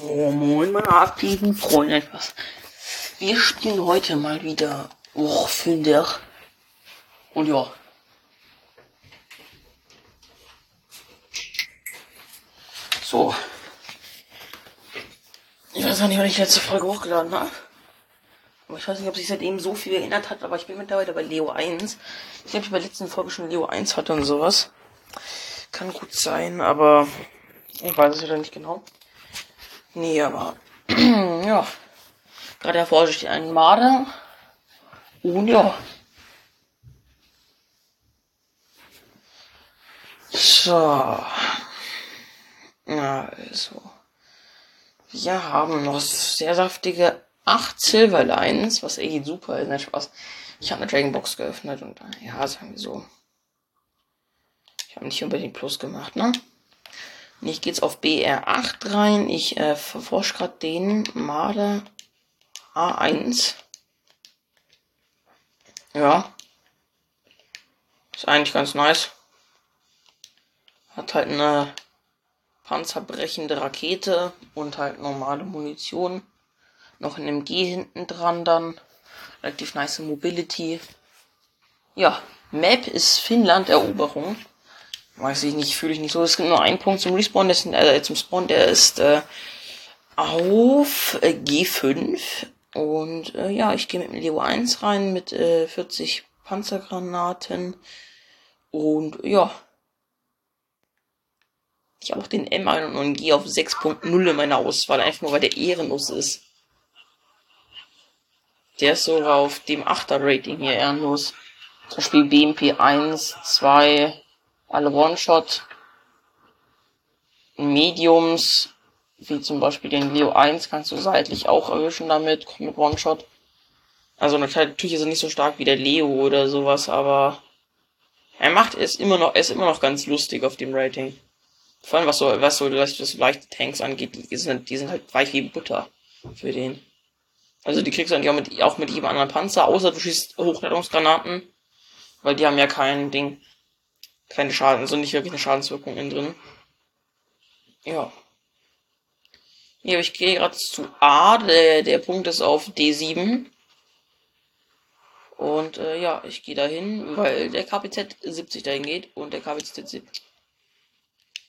Oh, moin, meine aktiven Freunde. Etwas. Wir spielen heute mal wieder Finder. Und ja. So. Ich weiß auch nicht, wann ich letzte Folge hochgeladen habe. Aber ich weiß nicht, ob sich seitdem so viel geändert hat, aber ich bin mittlerweile bei Leo 1. Ich glaube, ich bei der letzten Folge schon Leo 1 hatte und sowas. Kann gut sein, aber ich weiß es wieder nicht genau. Nee, aber ja. Gerade erforsche ich einen Marder. Und ja. So. Also. Wir haben noch sehr saftige 8 Silverlines, was echt super ist. Nicht Spaß. Ich habe eine Dragon Box geöffnet und ja, sagen wir so. Ich habe nicht unbedingt Plus gemacht, ne? Ich gehe jetzt auf BR8 rein. Ich äh, verforsche gerade den Marder A1. Ja. Ist eigentlich ganz nice. Hat halt eine panzerbrechende Rakete und halt normale Munition. Noch ein MG hinten dran dann. Relativ nice Mobility. Ja, Map ist Finnland Eroberung weiß ich nicht, fühle ich nicht so. Es gibt nur einen Punkt zum Respawn, das, äh, zum Spawn, der ist äh, auf äh, G5. Und äh, ja, ich gehe mit dem Leo 1 rein mit äh, 40 Panzergranaten. Und ja. Ich habe auch den M1 auf 6.0 in meiner Auswahl, einfach nur weil der ehrenlos ist. Der ist sogar auf dem 8er Rating hier ehrenlos. Zum Beispiel BMP 1, 2, alle One-Shot Mediums, wie zum Beispiel den Leo 1, kannst du seitlich auch erwischen damit, mit One-Shot. Also natürlich ist er nicht so stark wie der Leo oder sowas, aber er macht es immer noch, er ist immer noch ganz lustig auf dem Rating. Vor allem was so, was so, was leichte Tanks angeht, die sind, die sind halt weich wie Butter für den. Also die kriegst du eigentlich auch mit, auch mit jedem anderen Panzer, außer du schießt Hochladungsgranaten, weil die haben ja kein Ding keine Schaden, also nicht wirklich eine Schadenswirkung innen drin. Ja. Hier, ich gehe gerade zu A, der, der Punkt ist auf D7. Und äh, ja, ich gehe dahin, weil der KPZ 70 dahin geht und der KPZ 70.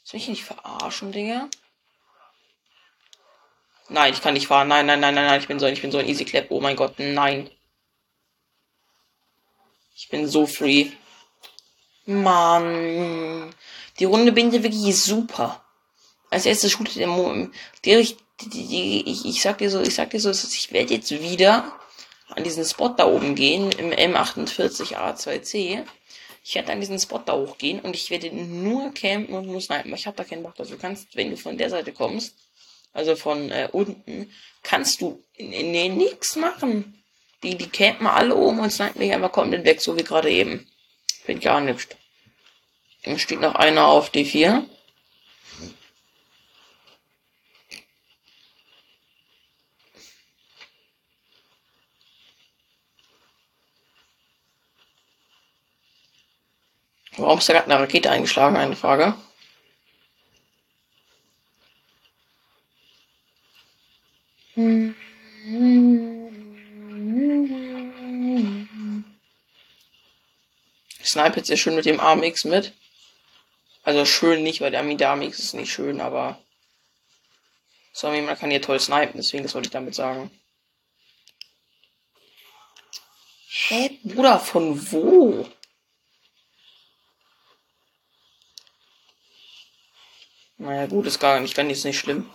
Soll ich nicht verarschen, Digga? Nein, ich kann nicht fahren. Nein, nein, nein, nein, nein, ich bin so, ich bin so ein Easy Clap. Oh mein Gott, nein. Ich bin so free. Mann. Die Runde bin ich wirklich super. Als erstes shootet der Mo der ich, ich, ich sag dir so, ich sag dir so, ich werde jetzt wieder an diesen Spot da oben gehen, im M48A2C. Ich werde an diesen Spot da hochgehen und ich werde nur campen und nur snipen. Ich habe da keinen Bock drauf. Du kannst, wenn du von der Seite kommst, also von äh, unten, kannst du nee, nix machen. Die, die campen alle oben und snipen mich einfach komplett weg, so wie gerade eben. Bin gar nicht. Dann steht noch einer auf D4. Warum ist da gerade eine Rakete eingeschlagen? Eine Frage. Hm. snipe jetzt sehr schön mit dem AMX mit. Also schön nicht, weil der AMX ist nicht schön, aber so, man kann hier toll snipen, deswegen das wollte ich damit sagen. Hä, Bruder, von wo? Naja, gut, ist gar nicht, wenn ist nicht schlimm.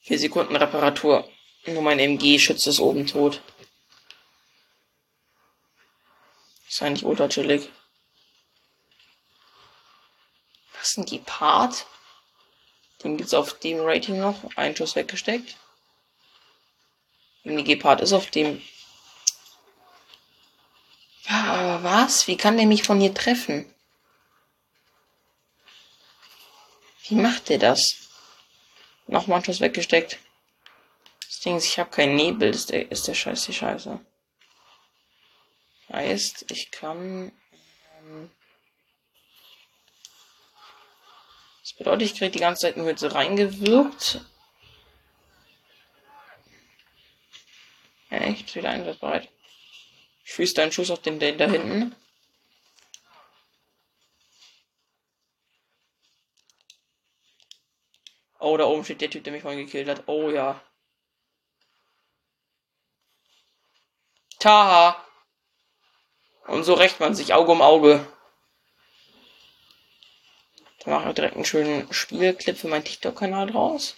Vier Sekunden Reparatur. Nur mein MG schützt es oben tot. Ist eigentlich ultra chillig. Was ist ein Gepard? Den gibt's auf dem Rating noch. Ein Schuss weggesteckt. Die Gepard ist auf dem. Aber was? Wie kann der mich von hier treffen? Wie macht der das? Nochmal ein Schuss weggesteckt. Das Ding ist, ich habe keinen Nebel. Ist der, ist der Scheiß die Scheiße. Heißt, ich kann. Ähm, Das bedeutet, ich kriege die ganze Zeit nur jetzt reingewirkt. Echt? Wieder einsatzbereit. Schießt deinen Schuss auf den, den da hinten. Oh, da oben steht der Typ, der mich vorhin gekillt hat. Oh ja. Taha! Und so rächt man sich Auge um Auge. Mache direkt einen schönen Spielclip für meinen TikTok-Kanal draus.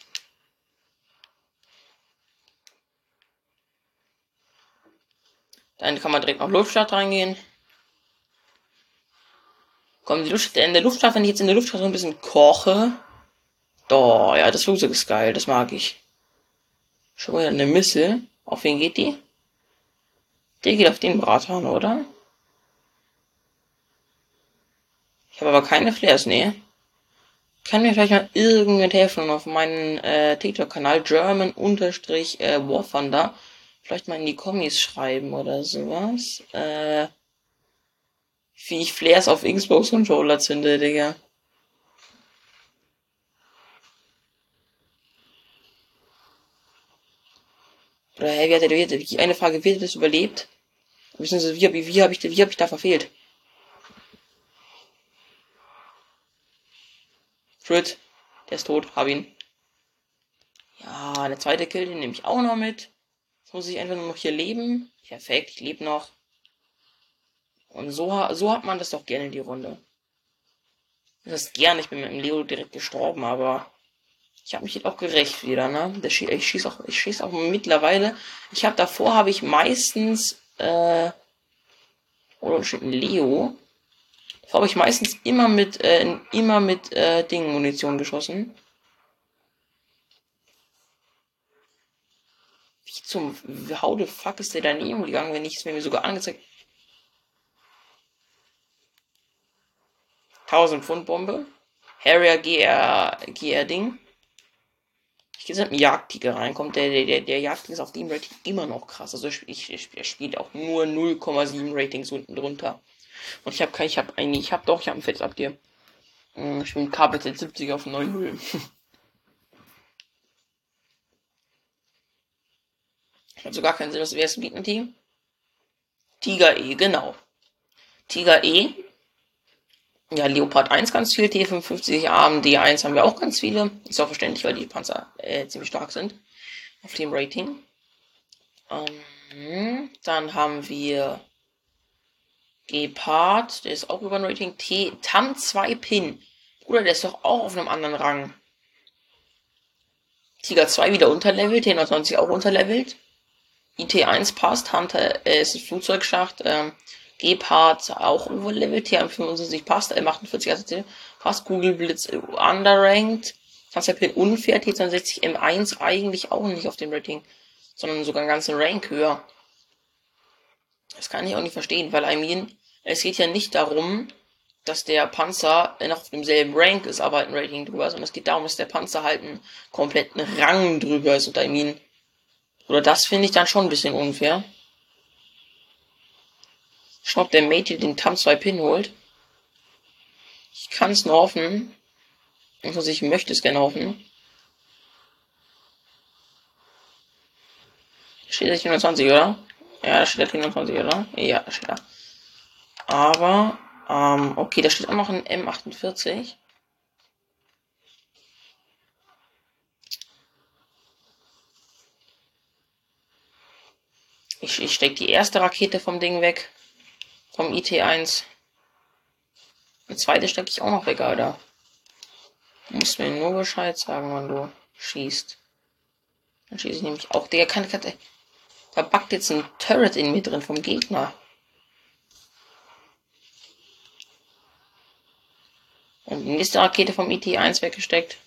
Dann kann man direkt noch Luftstart reingehen. Komm, die Luft, in der Luftstart, wenn ich jetzt in der Luftstart so ein bisschen koche. Oh, ja, das Flugzeug ist geil, das mag ich. Schon mal eine Missile. Auf wen geht die? Der geht auf den Brathahn, oder? Ich habe aber keine Flares, nee. Kann mir vielleicht mal irgendjemand helfen auf meinen äh, TikTok-Kanal German-War Thunder vielleicht mal in die Kommis schreiben oder sowas. Äh, wie ich Flares auf Xbox Controller zünde, Digga. Oder hey, wie hat er, wie, eine Frage, wie hat er das überlebt? Wie, wie, wie habe ich, wie hab ich da verfehlt? Frit, der ist tot, hab ihn. Ja, eine zweite Kill, den nehme ich auch noch mit. Jetzt muss ich einfach nur noch hier leben. Perfekt, ich lebe noch. Und so, so hat man das doch gerne in die Runde. Das ist gerne, ich bin mit dem Leo direkt gestorben, aber ich habe mich jetzt auch gerecht wieder, ne? Ich schieße auch, ich schieße auch mittlerweile. Ich habe davor habe ich meistens äh, oder ein Leo. Habe ich meistens immer mit äh, immer mit äh, Dingen Munition geschossen. Wie zum how the fuck ist der daneben gegangen, wenn ich es mir sogar angezeigt 1000 Pfund Bombe. Harrier GR, GR Ding. Ich gehe mit einem Jagdtiger reinkommt. Der, der, der Jagdtiger ist auf dem Rating immer noch krass. Also ich, ich, ich spiele auch nur 0,7 Ratings unten drunter. Und ich habe kein, ich habe eigentlich, ich habe doch, ich habe ein fettes Uptier. Hm, ich bin KBZ 70 auf 9.0. Hat so gar keinen Sinn, was wäre es ein Team? Tiger E, genau. Tiger E ja, Leopard 1 ganz viel, T55 AMD 1 haben wir auch ganz viele. Ist auch verständlich, weil die Panzer äh, ziemlich stark sind auf dem Rating. Ähm, dann haben wir Gepard, der ist auch über Rating. T Tam 2 Pin. Bruder, der ist doch auch auf einem anderen Rang. Tiger 2 wieder unterlevelt, T29 auch unterlevelt. IT1 passt, Hunter äh, ist ein Flugzeugschacht. Ähm, Gepard auch overlevelt, hier am 75 passt, M48 ACC passt, Google Blitz underranked, Transferpin unfair, T62 M1 eigentlich auch nicht auf dem Rating, sondern sogar einen ganzen Rank höher. Das kann ich auch nicht verstehen, weil I mean, es geht ja nicht darum, dass der Panzer noch auf demselben Rank ist, aber halt ein Rating drüber ist, sondern es geht darum, dass der Panzer halt einen kompletten Rang drüber ist und I mean, oder das finde ich dann schon ein bisschen unfair. Schaut, ob der Mate den Tam 2 Pin holt. Ich kann es nur hoffen. Also ich möchte es gerne hoffen. Steht da 27, oder? Ja, steht da 27, oder? Ja, steht da. Aber, ähm, okay, da steht auch noch ein M48. Ich, ich stecke die erste Rakete vom Ding weg vom IT1. Eine zweite stecke ich auch noch weg, Alter. Du musst mir nur Bescheid sagen, wann du schießt. Dann schieße ich nämlich auch. Der kann, kann, da backt jetzt ein Turret in mir drin vom Gegner. Und die nächste Rakete vom IT1 weggesteckt.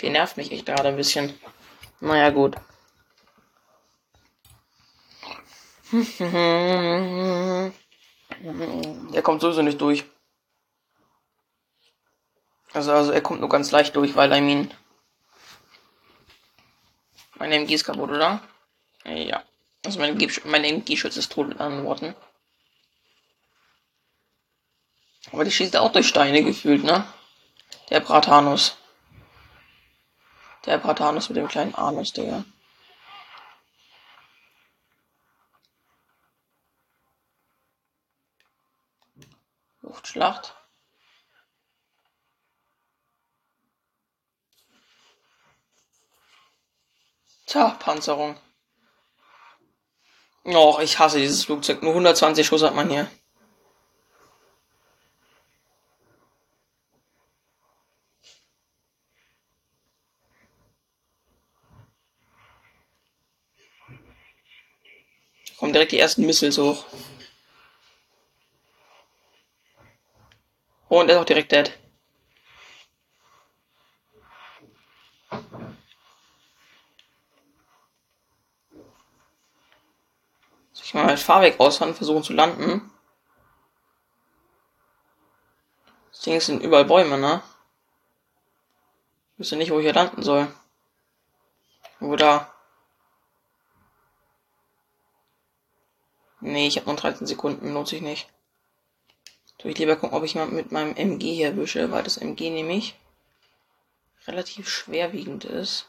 Die nervt mich echt gerade ein bisschen. Naja, gut. Der kommt sowieso nicht durch. Also, also er kommt nur ganz leicht durch, weil I mean. Meine MG ist kaputt, oder? Ja. Also mein MG, mein MG-Schutz ist tot mit anderen Worten. Aber die schießt auch durch Steine gefühlt, ne? Der Bratanus. Der Bratanus mit dem kleinen Anus, Digga. Luftschlacht. Tja, Panzerung. Och, ich hasse dieses Flugzeug. Nur 120 Schuss hat man hier. Direkt die ersten Missiles hoch. Oh, und er ist auch direkt dead. Soll ich mal meinen Fahrweg ausfahren, versuchen zu landen? Das Ding sind überall Bäume, ne? Ich wüsste nicht, wo ich hier landen soll. Wo da? Nee, ich habe nur 13 Sekunden, lohnt sich nicht. Soll ich lieber gucken, ob ich mal mit meinem MG hier erwische, weil das MG nämlich relativ schwerwiegend ist.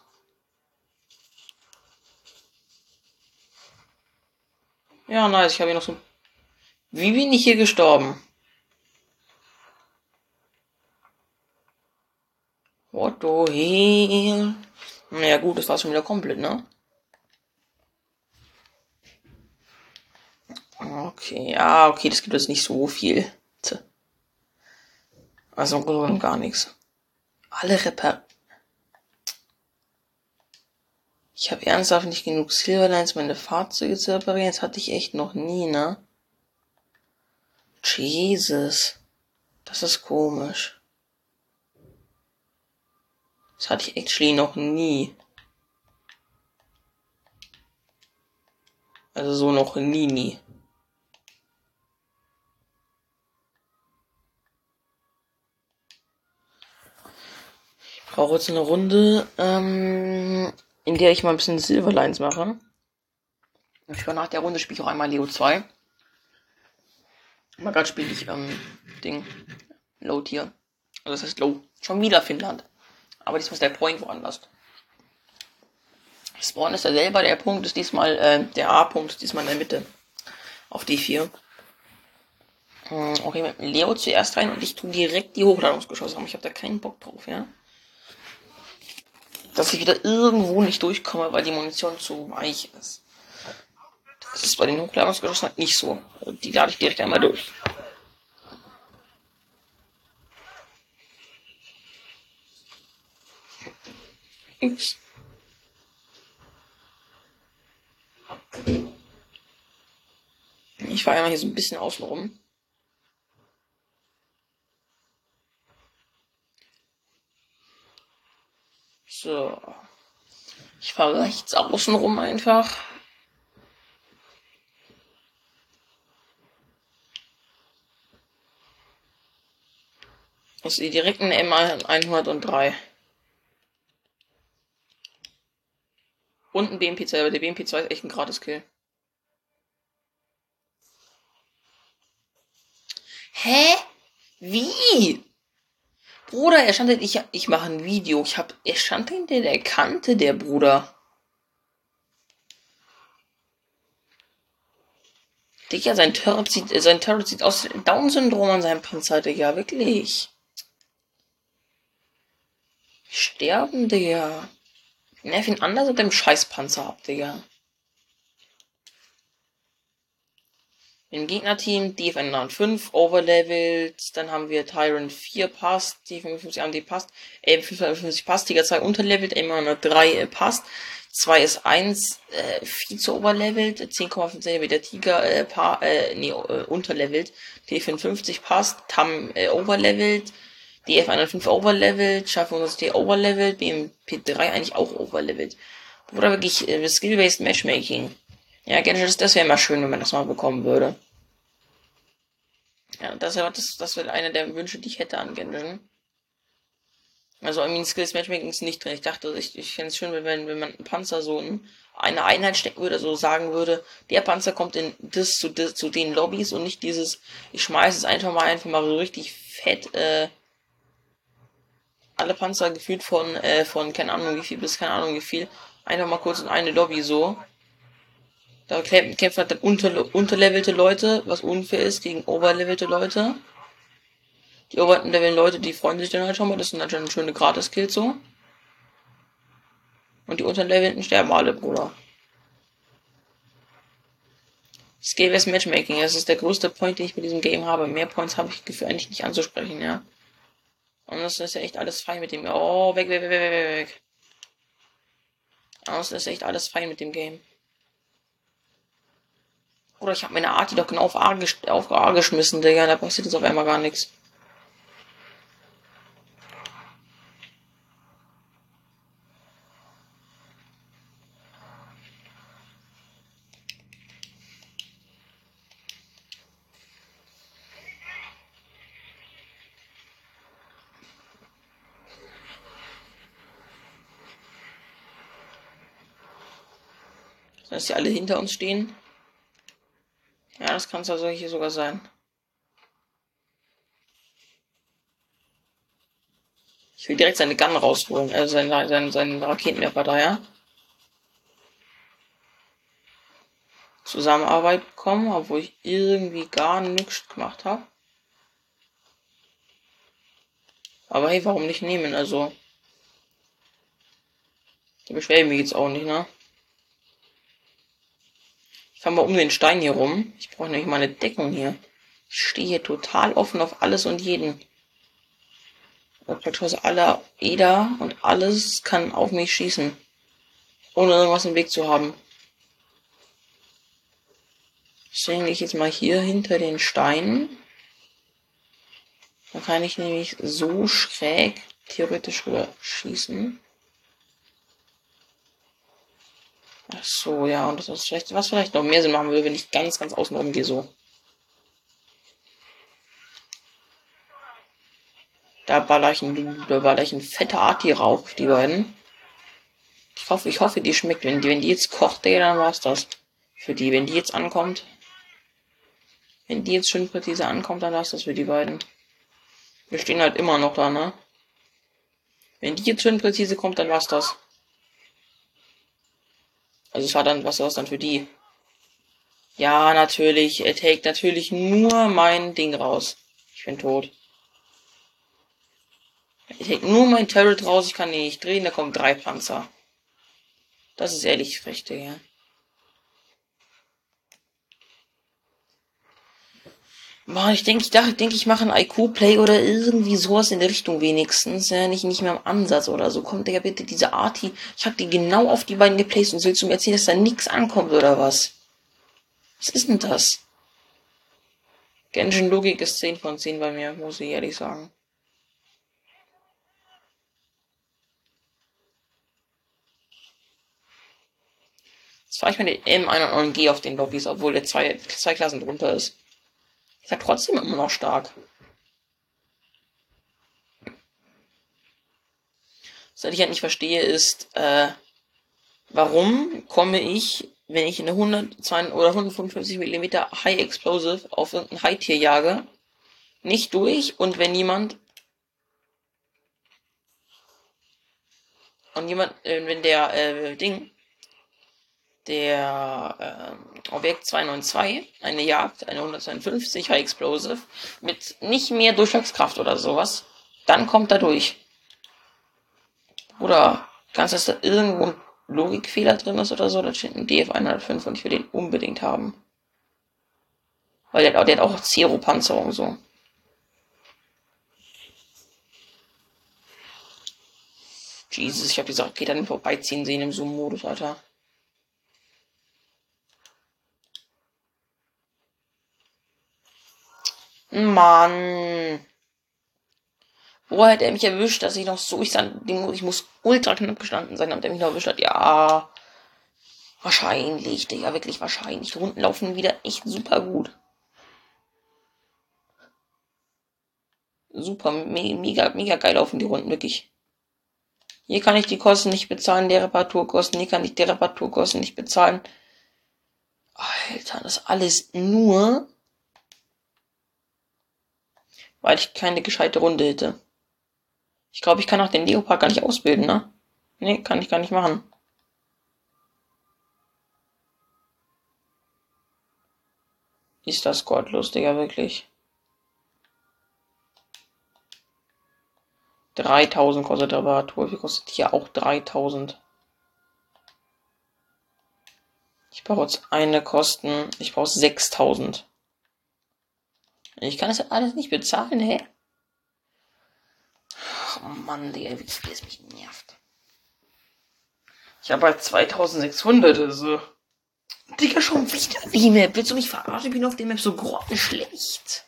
Ja, nice, ich habe hier noch so... Wie bin ich hier gestorben? What the hell? Naja gut, das war schon wieder komplett, ne? Okay, ja, okay, das gibt jetzt nicht so viel. Also gar nichts. Alle Repar... Ich habe ernsthaft nicht genug Silverlines, meine Fahrzeuge zu reparieren. Das hatte ich echt noch nie, ne? Jesus. Das ist komisch. Das hatte ich actually noch nie. Also so noch nie, nie. Brauche jetzt eine Runde, ähm, in der ich mal ein bisschen Silverlines mache. Ich war nach der Runde spiele ich auch einmal Leo 2. Mal gerade spiele ich, ähm, Ding, Low Tier. Also das heißt Low. Schon wieder Finnland. Aber diesmal ist der Point woanders. Spawn ist ja selber, der Punkt ist diesmal, äh, der A-Punkt ist diesmal in der Mitte. Auf D4. Hm, okay, mit Leo zuerst rein und ich tue direkt die Hochladungsgeschosse haben. Ich habe da keinen Bock drauf, ja dass ich wieder irgendwo nicht durchkomme, weil die Munition zu weich ist. Das ist bei den Hochladungsgeschossen halt nicht so. Die lade ich direkt einmal durch. Ups. Ich fahre einmal hier so ein bisschen außen rum. So. Fahre rechts außen rum einfach. Ich sehe direkt ein MA103. Und ein BMP2, aber der BMP2 ist echt ein Gratis-Kill. Hä? Wie? Bruder, er stand ich, ich mache ein Video. Ich hab, er stand hinter der Kante, der Bruder. Digga, sein Turret sieht, sein Turret sieht aus Down-Syndrom an seinem Panzer, Digga, wirklich. Sterben, Digga. Nerv ihn anders mit dem Scheißpanzer ab, Digga. Im Gegnerteam DFN 5 overlevelt, dann haben wir Tyrant 4 passt, D55 AMD passt, M55 passt, Tiger 2 unterlevelt, M103 äh, passt, 2 ist 1 äh, viel zu overlevelt, 10,5 cm Tiger äh, pa äh, nee, äh, unterlevelt, D55 passt, TAM äh, overlevelt, DF105 overlevelt, Schaffung 100 overlevelt, BMP3 eigentlich auch overlevelt. Oder wirklich äh, Skill-Based Matchmaking. Ja, Genshin, das wäre mal schön, wenn man das mal bekommen würde. Ja, das wäre das, das wäre einer der Wünsche, die ich hätte an Genshin. Also, I mean, Skills Matchmaking ist nicht drin. Ich dachte, ich, ich fände es schön, wenn, wenn man einen Panzer so in eine Einheit stecken würde, so sagen würde, der Panzer kommt in das zu, das, zu den Lobbys und nicht dieses, ich schmeiße es einfach mal einfach mal so richtig fett, äh, alle Panzer gefühlt von, äh, von, keine Ahnung wie viel bis keine Ahnung wie viel, einfach mal kurz in eine Lobby so. Da kämpfen halt dann unter, unterlevelte Leute, was unfair ist, gegen overlevelte Leute. Die oberten Level Leute, die freuen sich dann halt schon mal. Das sind anscheinend schöne Gratis-Kills so. Und die unteren Levelten sterben alle, Bruder. Skill ist Matchmaking. Das ist der größte Point, den ich mit diesem Game habe. Mehr Points habe ich Gefühl eigentlich nicht anzusprechen, ja. Und das ist ja echt alles fein mit dem. Oh, weg, weg, weg, weg, weg, weg. Das ist echt alles fein mit dem Game. Oder ich habe meine Arti doch genau auf A, auf A geschmissen, Digga. Da passiert jetzt auf einmal gar nichts. Dass sie alle hinter uns stehen. Das kann es also hier sogar sein. Ich will direkt seine Gun rausholen, also seinen, seinen, seinen Raketenwerfer da, ja. Zusammenarbeit bekommen, obwohl ich irgendwie gar nichts gemacht habe. Aber hey, warum nicht nehmen? Also. Da beschwere ich mich jetzt auch nicht, ne? Ich fahre mal um den Stein hier rum. Ich brauche nämlich mal eine Deckung hier. Ich stehe hier total offen auf alles und jeden. Praktisch aller Eder und alles kann auf mich schießen. Ohne irgendwas im Weg zu haben. Deswegen gehe ich jetzt mal hier hinter den Steinen. Da kann ich nämlich so schräg theoretisch rüber schießen. Ach so, ja, und das ist vielleicht, was vielleicht noch mehr Sinn machen würde, wenn ich ganz, ganz außen rum gehe, so. Da baller ich ein, da baller ich ein fetter Arti rauf, die beiden. Ich hoffe, ich hoffe, die schmeckt. Wenn die, wenn die jetzt kocht, ey, dann war's das. Für die, wenn die jetzt ankommt. Wenn die jetzt schön präzise ankommt, dann war's das für die beiden. Wir stehen halt immer noch da, ne? Wenn die jetzt schön präzise kommt, dann war's das. Also es war dann, was war das dann für die? Ja, natürlich. Er take natürlich nur mein Ding raus. Ich bin tot. Er take nur mein Turret raus. Ich kann ihn nicht drehen. Da kommen drei Panzer. Das ist ehrlich frech, ja. Mann, ich denke, ich dachte, denke, ich mache ein IQ-Play oder irgendwie sowas in der Richtung wenigstens. Ja, nicht, nicht mehr im Ansatz oder so. Kommt ja bitte diese Arti. Ich habe die genau auf die beiden geplaced und willst du mir erzählen, dass da nichts ankommt oder was? Was ist denn das? Genshin Logik ist 10 von 10 bei mir, muss ich ehrlich sagen. Jetzt fahre ich mit dem M1 und G auf den Lobbys, obwohl der zwei, zwei Klassen drunter ist. Ist ja trotzdem immer noch stark. Was ich halt nicht verstehe, ist, äh, warum komme ich, wenn ich eine 102 oder 155 mm High Explosive auf irgendein High Tier jage, nicht durch und wenn jemand und jemand, äh, wenn der äh, Ding der äh, Objekt 292, eine Jagd, eine 152 High Explosive, mit nicht mehr Durchschlagskraft oder sowas, dann kommt er durch. Oder ganz, dass da irgendwo ein Logikfehler drin ist oder so, da steht ein DF105 und ich will den unbedingt haben. Weil der, der hat auch Zero-Panzerung so. Jesus, ich habe diese Rakete an vorbeiziehen sehen im Zoom-Modus, Alter. Mann. Wo hat er mich erwischt, dass ich noch so, ich, stand, ich muss ultra knapp gestanden sein, damit er mich noch erwischt hat. Ja. Wahrscheinlich, Digga, wirklich wahrscheinlich. Die Runden laufen wieder echt super gut. Super, me mega, mega geil laufen die Runden, wirklich. Hier kann ich die Kosten nicht bezahlen, der Reparaturkosten, hier kann ich die Reparaturkosten nicht bezahlen. Alter, das alles nur, weil ich keine gescheite Runde hätte. Ich glaube, ich kann auch den Leopard gar nicht ausbilden, ne? Nee, kann ich gar nicht machen. Ist das gottlos, Digga, wirklich. 3000 kostet Reparatur. Wie kostet hier auch 3000? Ich brauche jetzt eine Kosten. Ich brauche 6000. Ich kann das alles nicht bezahlen, hä? Oh Mann, Digga, wie es mich nervt. Ich habe halt 2600, also. Digga, schon wieder wie Map. Willst du mich verarschen? Ich bin auf dem Map so grottenschlecht.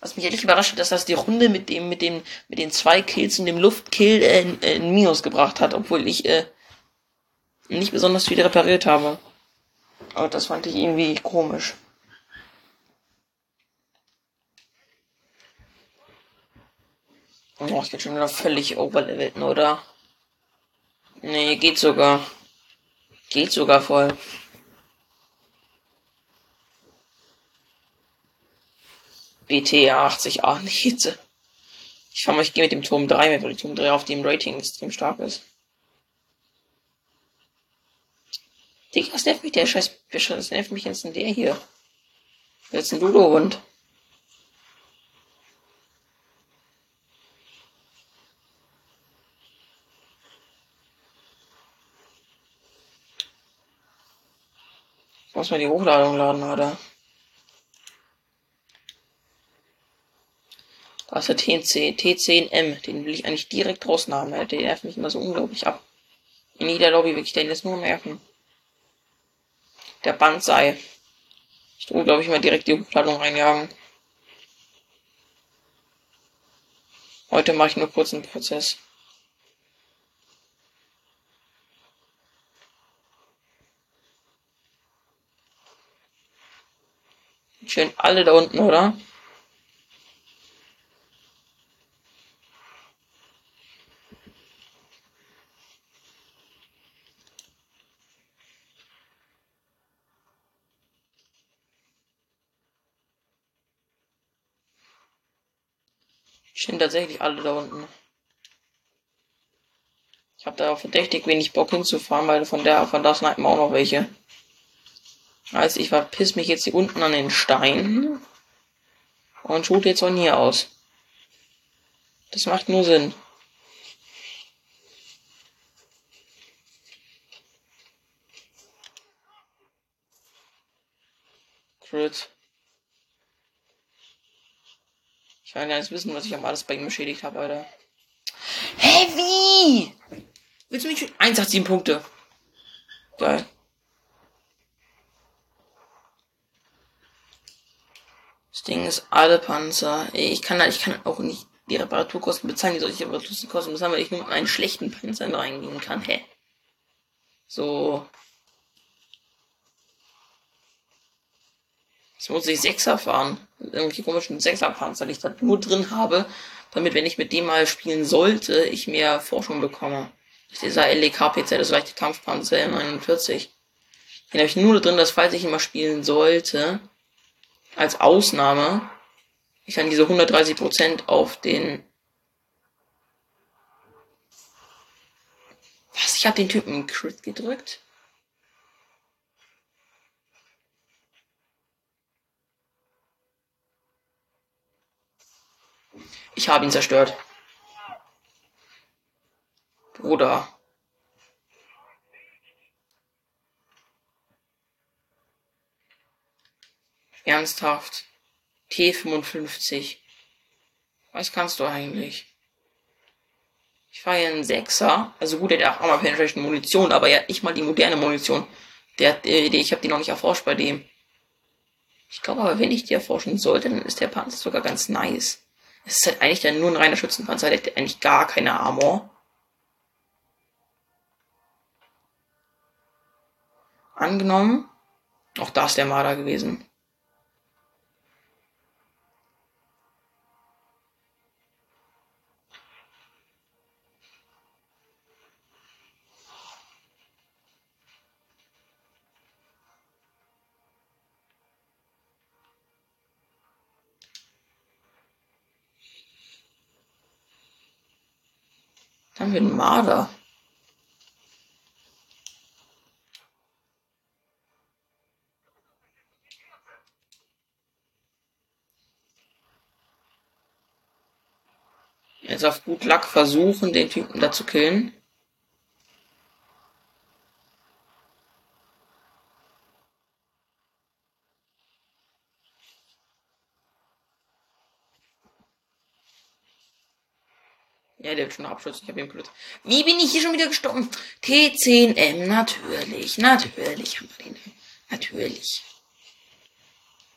Was mich ehrlich überrascht, dass das die Runde mit dem, mit dem, mit den zwei Kills und dem Luftkill äh, äh, ein Minus gebracht hat, obwohl ich äh, nicht besonders viel repariert habe. Aber das fand ich irgendwie komisch. Oh, ich bin schon wieder völlig overlevelt, oder? Nee, geht sogar. Geht sogar voll. BT 80 a nicht Hitze. Ich fahr mal, ich gehe mit dem Turm 3 mit, weil der Turm 3 auf dem Rating extrem stark ist. Digga, was nervt mich der scheiß? Das nervt mich jetzt in der hier. Jetzt ein Ludo-Hund. Ich muss mal die Hochladung laden, oder? Da ist der TNC, T10M, den will ich eigentlich direkt rausnehmen. Der nervt mich immer so unglaublich ab. In jeder Lobby wirklich, den lässt nur nerven. Der Banzai. Ich tue, glaube ich, mal direkt die Hochladung reinjagen. Heute mache ich nur kurz einen Prozess. Schön alle da unten, oder? Stehen tatsächlich alle da unten. Ich habe da verdächtig wenig Bock hinzufahren, weil von der von da snipen auch noch welche. Also ich verpiss mich jetzt hier unten an den Stein und shoot jetzt von hier aus. Das macht nur Sinn. Crit. Ich will gar nicht wissen, was ich am alles bei ihm beschädigt habe, Alter. Wie? Willst du mich... 187 Punkte. Geil. Das Ding ist alle Panzer. Ich kann, ich kann auch nicht die Reparaturkosten bezahlen, die solche Reparaturkosten bezahlen, weil ich nur mit einen schlechten Panzer reingehen kann. Hä? So. Jetzt muss ich Sechser fahren. Irgendwelche komischen Sechserpanzer, die ich da nur drin habe, damit, wenn ich mit dem mal spielen sollte, ich mehr Forschung bekomme. Dieser LEK-PC, das leichte Kampfpanzer 49. Den habe ich nur drin, dass falls ich ihn mal spielen sollte, als Ausnahme, ich dann diese 130% auf den Was? Ich habe den Typen Crit gedrückt? Ich habe ihn zerstört. Bruder. Ernsthaft. T55. Was kannst du eigentlich? Ich fahre hier einen Sechser. Also gut, der hat auch mal Penetration Munition, aber er hat nicht mal die moderne Munition. Der, äh, ich habe die noch nicht erforscht bei dem. Ich glaube aber, wenn ich die erforschen sollte, dann ist der Panzer sogar ganz nice. Es ist halt eigentlich dann nur ein reiner Schützenpanzer, der hat eigentlich gar keine Armor. Angenommen. Auch da ist der Marder gewesen. haben wir einen Marder? Jetzt auf gut Lack versuchen, den Typen da zu killen. Ja, der wird schon abschützen. Ich habe ihn gelöst. Wie bin ich hier schon wieder gestorben? T10M, natürlich. Natürlich haben wir den. Natürlich.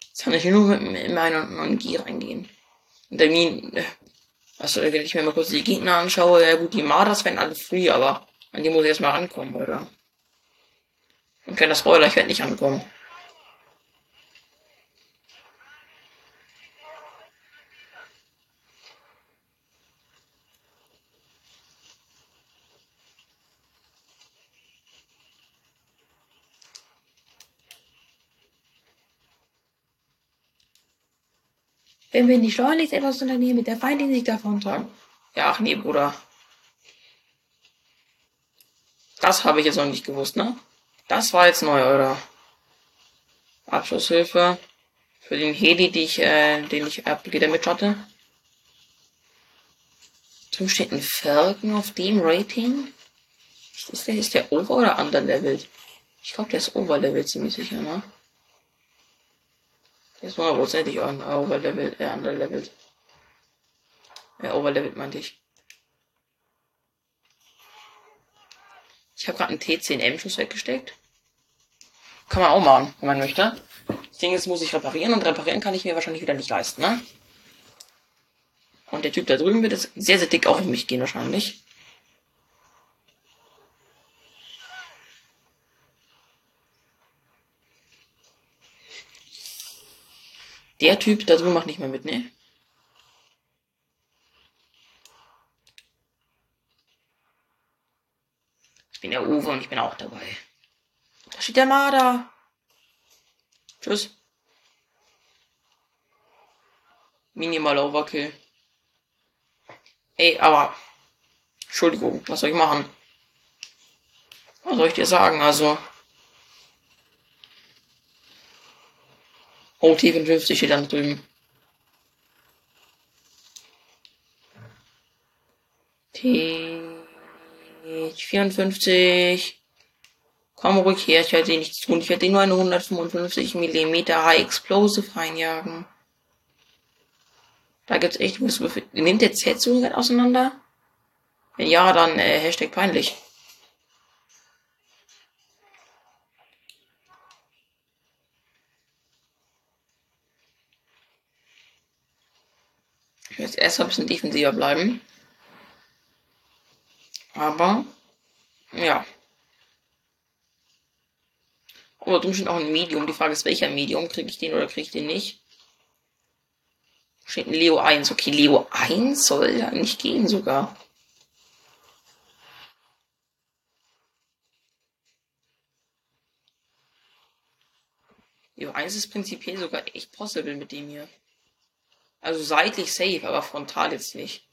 Jetzt kann ich nur mit meiner neuen G reingehen. Und der Min, äh, also, wenn ich mir mal kurz die Gegner anschaue, ja gut, die Mardas werden alle free, aber an die muss ich erstmal rankommen, oder? Und kleiner Spoiler, ich werde nicht ankommen. Wenn wir nicht schleunigst etwas unternehmen, mit der Feindin sich davontragen. Ja, ach nee, Bruder. Das habe ich jetzt noch nicht gewusst, ne? Das war jetzt neu, oder? Abschlusshilfe für den Heli, die ich, äh, den ich abgedamaged hatte. Drüben steht ein Falcon auf dem Rating. Ist der, ist der over oder underleveled? Ich glaube, der ist overleveled, ziemlich sicher, ne? Ist hundertprozentig overleveled, äh, underleveled. Ja, overleveled meinte ich. Ich habe gerade einen T10M-Schuss weggesteckt. Kann man auch machen, wenn man möchte. Das Ding ist, muss ich reparieren und reparieren kann ich mir wahrscheinlich wieder nicht leisten, ne? Und der Typ da drüben wird jetzt sehr, sehr dick auf mich gehen wahrscheinlich. Der Typ da drüben macht nicht mehr mit, ne? Ich bin der Uwe und ich bin auch dabei. Da steht der Marder. Tschüss. Minimal Overkill. Ey, aber. Entschuldigung, was soll ich machen? Was soll ich dir sagen? Also. Oh, T54 steht dann drüben. T54. Komm ruhig her, ich werde dir nichts tun. Ich werde dir nur eine 155 mm High Explosive reinjagen. Da gibt's echt, nimmt der Z so auseinander? Wenn ja, dann äh, Hashtag peinlich. Jetzt erst ein bisschen defensiver bleiben. Aber, ja. Aber du schon auch ein Medium. Die Frage ist, welcher Medium? Kriege ich den oder kriege ich den nicht? Steht ein Leo 1. Okay, Leo 1 soll ja nicht gehen sogar. Leo 1 ist prinzipiell sogar echt possible mit dem hier. Also seitlich safe, aber frontal jetzt nicht.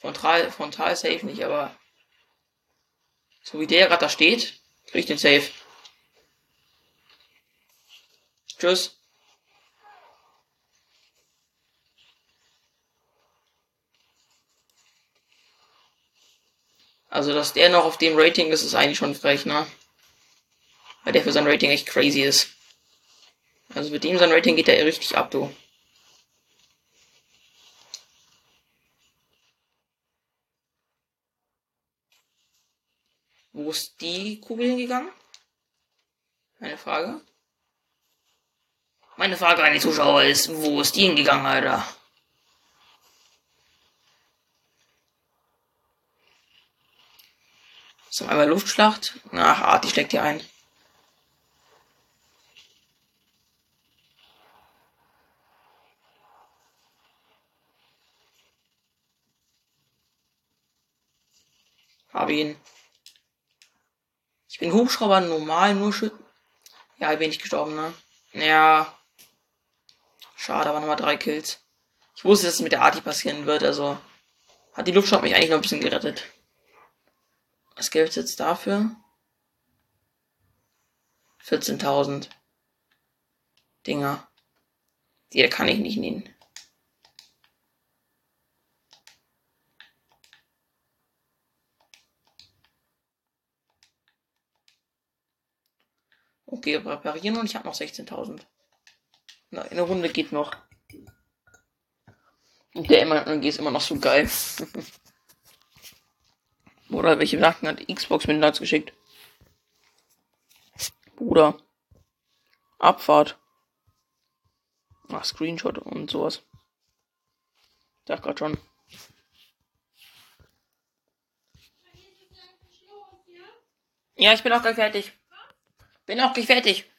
Frontal, frontal safe nicht, aber so wie der gerade da steht, krieg ich den safe. Tschüss. Also, dass der noch auf dem Rating ist, ist eigentlich schon frech, ne? Weil der für sein Rating echt crazy ist. Also mit dem sein Rating geht er richtig ab, du. Ist die Kugel hingegangen? Eine Frage. Meine Frage an die Zuschauer ist, wo ist die hingegangen, Alter? So, einmal Luftschlacht. Ach, Arti steckt hier ein. Hab ihn. Ich bin Hubschrauber normal, nur Schützen. Ja, bin ich gestorben, ne? Ja. Schade, aber nochmal drei Kills. Ich wusste, dass es mit der Arti passieren wird, also hat die Luftschraube mich eigentlich noch ein bisschen gerettet. Was gibt's jetzt dafür? 14.000 Dinger. Die kann ich nicht nehmen. Okay, reparieren und ich habe noch 16.000. Na, eine Runde geht noch. Und der MG ist immer noch so geil. Oder welche Sachen hat Xbox mit Nuts geschickt? Bruder. Abfahrt. Ach, Screenshot und sowas. Sag grad schon. Ja, ich bin auch gleich fertig. Bin auch gleich fertig.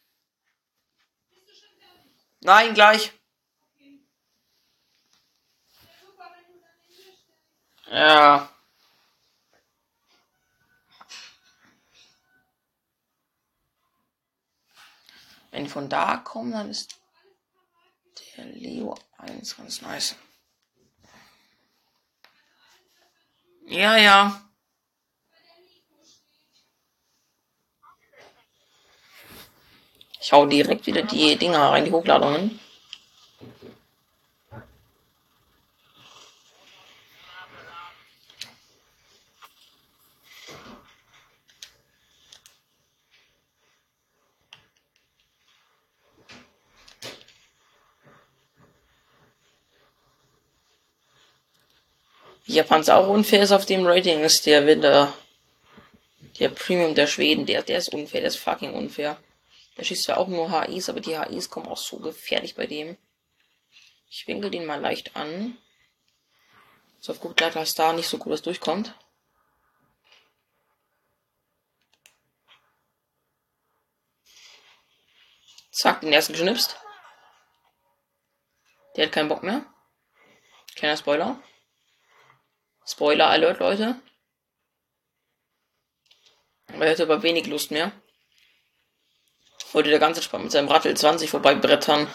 Nein, gleich. Ja. Wenn von da kommen, dann ist der Leo 1 ganz nice. Ja, ja. Ich hau direkt wieder die Dinger rein, die Hochladungen. Japans auch unfair ist auf dem Rating ist der Winter. Der Premium der Schweden, der, der ist unfair, der ist fucking unfair. Der schießt zwar auch nur HIs, aber die HIs kommen auch so gefährlich bei dem. Ich winkel den mal leicht an. So auf gut Leiter, dass da nicht so gut was durchkommt. Zack, den ersten geschnipst. Der hat keinen Bock mehr. Kleiner Spoiler. Spoiler Alert, Leute. Er hätte aber wenig Lust mehr. Wollte der ganze Spaß mit seinem Rattel 20 vorbeibrettern.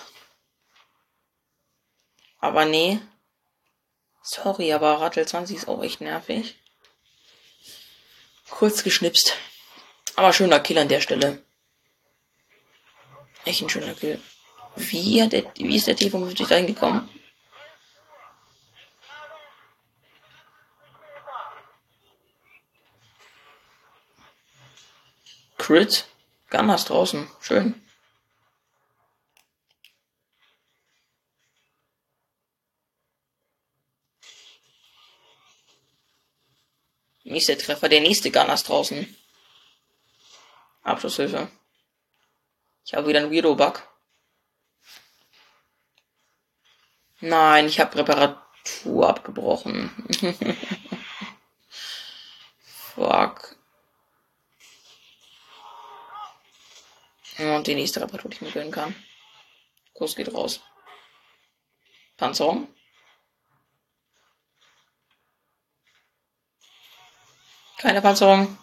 Aber nee. Sorry, aber Rattel 20 ist auch echt nervig. Kurz geschnipst. Aber schöner Kill an der Stelle. Echt ein schöner Kill. Wie, hat der, wie ist der T55 da hingekommen? Crit. Gunners draußen. Schön. Nächster Treffer, der nächste Gunners draußen. Abschlusshilfe. Ich habe wieder einen Weirdo-Bug. Nein, ich habe Reparatur abgebrochen. Fuck. Und die nächste Reparatur, die ich mir gönnen kann. Kurs geht raus. Panzerung. Keine Panzerung.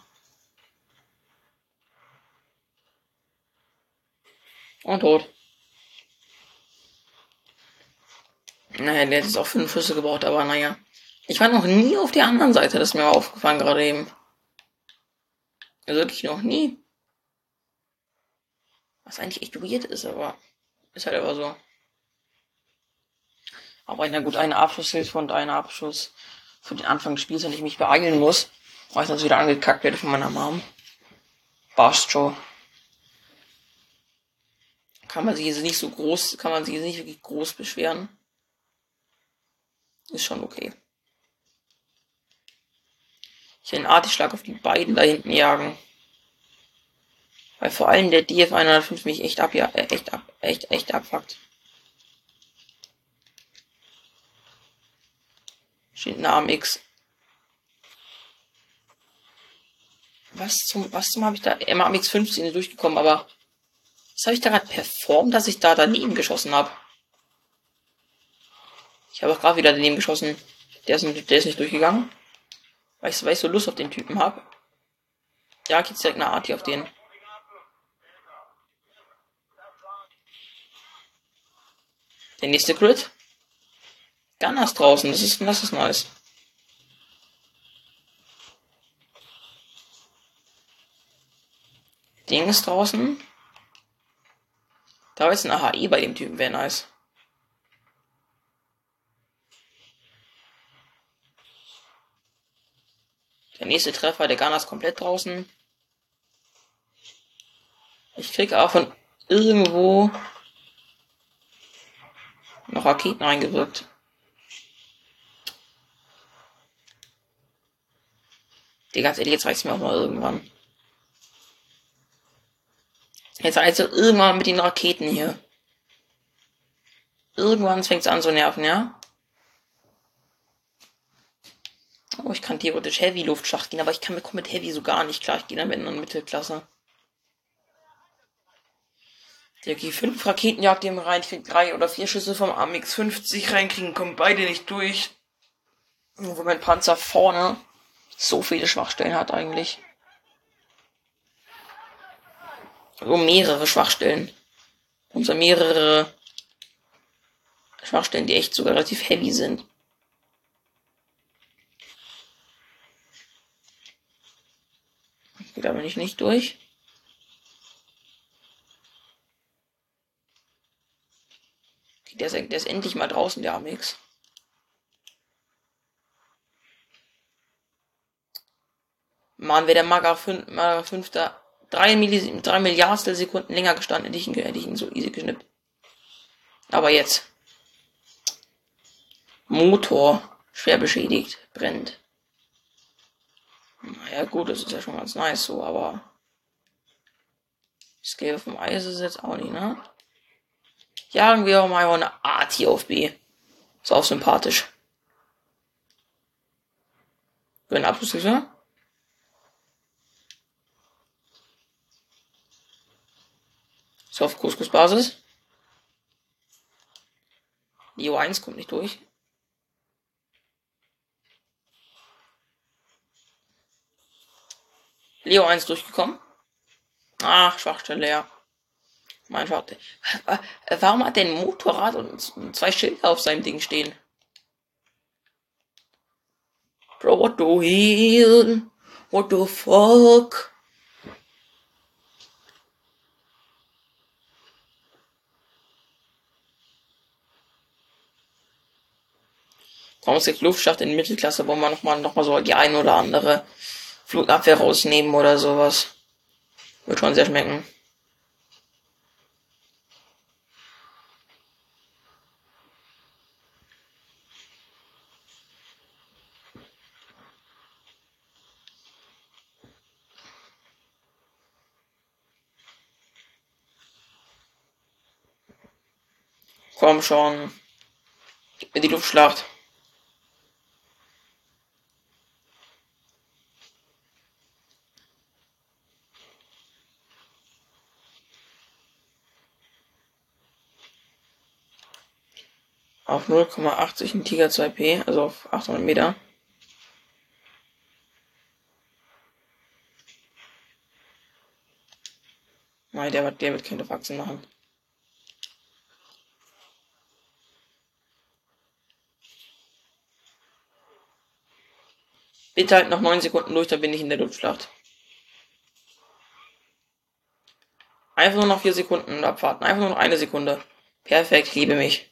Und tot. Naja, der hat jetzt auch fünf Schüsse gebraucht, aber naja. Ich war noch nie auf der anderen Seite, das ist mir aufgefallen gerade eben. Also wirklich noch nie. Was eigentlich echt weird ist, aber ist halt aber so. Aber na gut, eine Abschlusshilfe und ein Abschuss für den Anfang des Spiels, wenn ich mich beeilen muss, weil ich sonst wieder angekackt werde von meiner Mom. Bastjo. Kann man sich jetzt nicht so groß, kann man sich jetzt nicht wirklich groß beschweren. Ist schon okay. Ich will einen Artischlag auf die beiden da hinten jagen. Weil vor allem der DF 105 mich echt ab, ja, äh, echt ab, echt, echt abfuckt. Steht ein AMX. Was zum, was zum habe ich da? MAMX 15 ist durchgekommen, aber was habe ich da gerade performt, dass ich da daneben geschossen habe? Ich habe auch gerade wieder daneben geschossen. Der ist, nicht, der ist nicht durchgegangen. Weil ich, weil ich so Lust auf den Typen habe. Ja, geht's direkt eine Arti auf den. Der nächste Crit. Gunners draußen. Das ist, das ist nice. Ding ist draußen. Da ist ein AHI bei dem Typen, wäre nice. Der nächste Treffer, der ist komplett draußen. Ich krieg auch von irgendwo Raketen eingewirkt. Digga, ganz ehrlich, jetzt reicht's mir auch mal irgendwann. Jetzt reicht's irgendwann mit den Raketen hier. Irgendwann fängt's an zu nerven, ja? Oh, ich kann theoretisch Heavy Luftschlacht gehen, aber ich kann mit, mit Heavy so gar nicht klar. Ich gehe dann mit einer Mittelklasse. Der G5 Raketen jagt dem rein. Ich krieg drei oder vier Schüsse vom AMX 50 reinkriegen, kommen beide nicht durch. Wo mein Panzer vorne so viele Schwachstellen hat eigentlich. Also mehrere Schwachstellen. Und so mehrere Schwachstellen, die echt sogar relativ heavy sind. Geht aber nicht, nicht durch. Der, ist, der ist endlich mal draußen, der Amix. Mann, wäre der Maga 5, Maga 5 da 3, Millis, 3 Milliardstel Sekunden länger gestanden, hätte ich, ihn, hätte ich ihn so easy geschnippt. Aber jetzt. Motor schwer beschädigt, brennt. Naja, gut, das ist ja schon ganz nice so, aber. Scale vom Eis ist jetzt auch nicht, ne? Jagen wir mal eine Art hier auf B. Ist auch sympathisch. Für einen Abschlusshilfe? So auf Couscous-Basis. Leo 1 kommt nicht durch. Leo 1 durchgekommen. Ach, Schwachstelle, ja. Mein Vater. Warum hat der ein Motorrad und zwei Schilder auf seinem Ding stehen? Bro, what the hell? What the fuck? Raumschiff Luftschacht in Mittelklasse, wo man nochmal noch mal so die ein oder andere Flugabwehr rausnehmen oder sowas. Wird schon sehr schmecken. Komm schon. Gib mir die Luftschlacht. auf 0,80 ein Tiger 2P, also auf 800 Meter. Nein, der, der wird keine Faxen machen. Bitte halt noch 9 Sekunden durch, dann bin ich in der Luftschlacht. Einfach nur noch 4 Sekunden abwarten. Einfach nur noch eine Sekunde. Perfekt, liebe mich.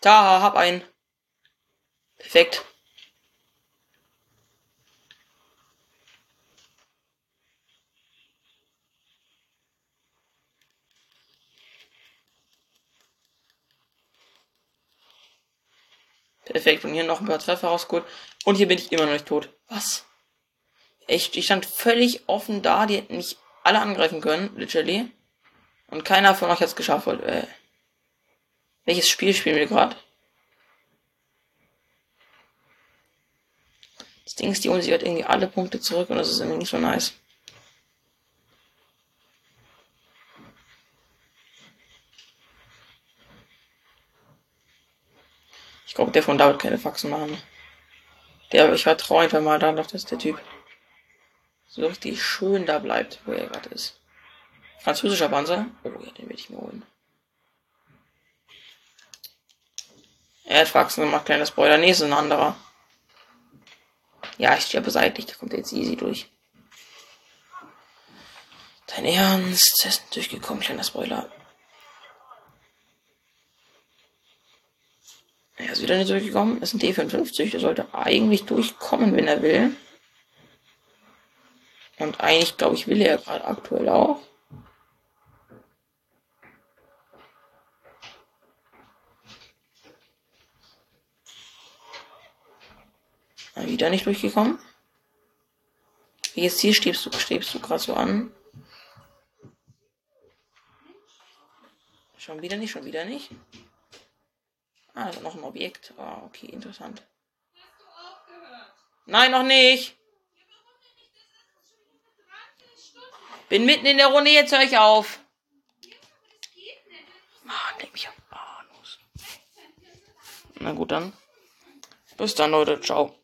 Da, hab einen. Perfekt. Perfekt. Und hier noch ein paar Treffer rausgeholt. Und hier bin ich immer noch nicht tot. Was? Echt, ich stand völlig offen da. Die hätten mich alle angreifen können, literally. Und keiner von euch hat es geschafft. Äh, welches Spiel spielen wir gerade? Das Ding ist, die sich halt irgendwie alle Punkte zurück und das ist irgendwie nicht so nice. Ich glaube, der von da wird keine Faxen machen. Der, ich vertraue einfach mal darauf, dass der Typ so richtig schön da bleibt, wo er gerade ist. Französischer Panzer? Oh ja, den will ich mir holen. Er hat Faxen gemacht, kleiner Spoiler. Nee, ist ein anderer. Ja, ich sterbe seitlich, da kommt er jetzt easy durch. Dein Ernst? Der ist durchgekommen, kleiner Spoiler. Er ist wieder nicht durchgekommen. Das ist ein D55. Der sollte eigentlich durchkommen, wenn er will. Und eigentlich, glaube ich, will er gerade aktuell auch. Wieder nicht durchgekommen. Jetzt hier strebst du, strebst du gerade so an. Schon wieder nicht, schon wieder nicht. Ah, also noch ein Objekt. Ah, okay, interessant. Nein, noch nicht. Bin mitten in der Runde, jetzt höre ich auf. Mann, leg mich am Bahnhof. Na gut, dann. Bis dann, Leute. Ciao.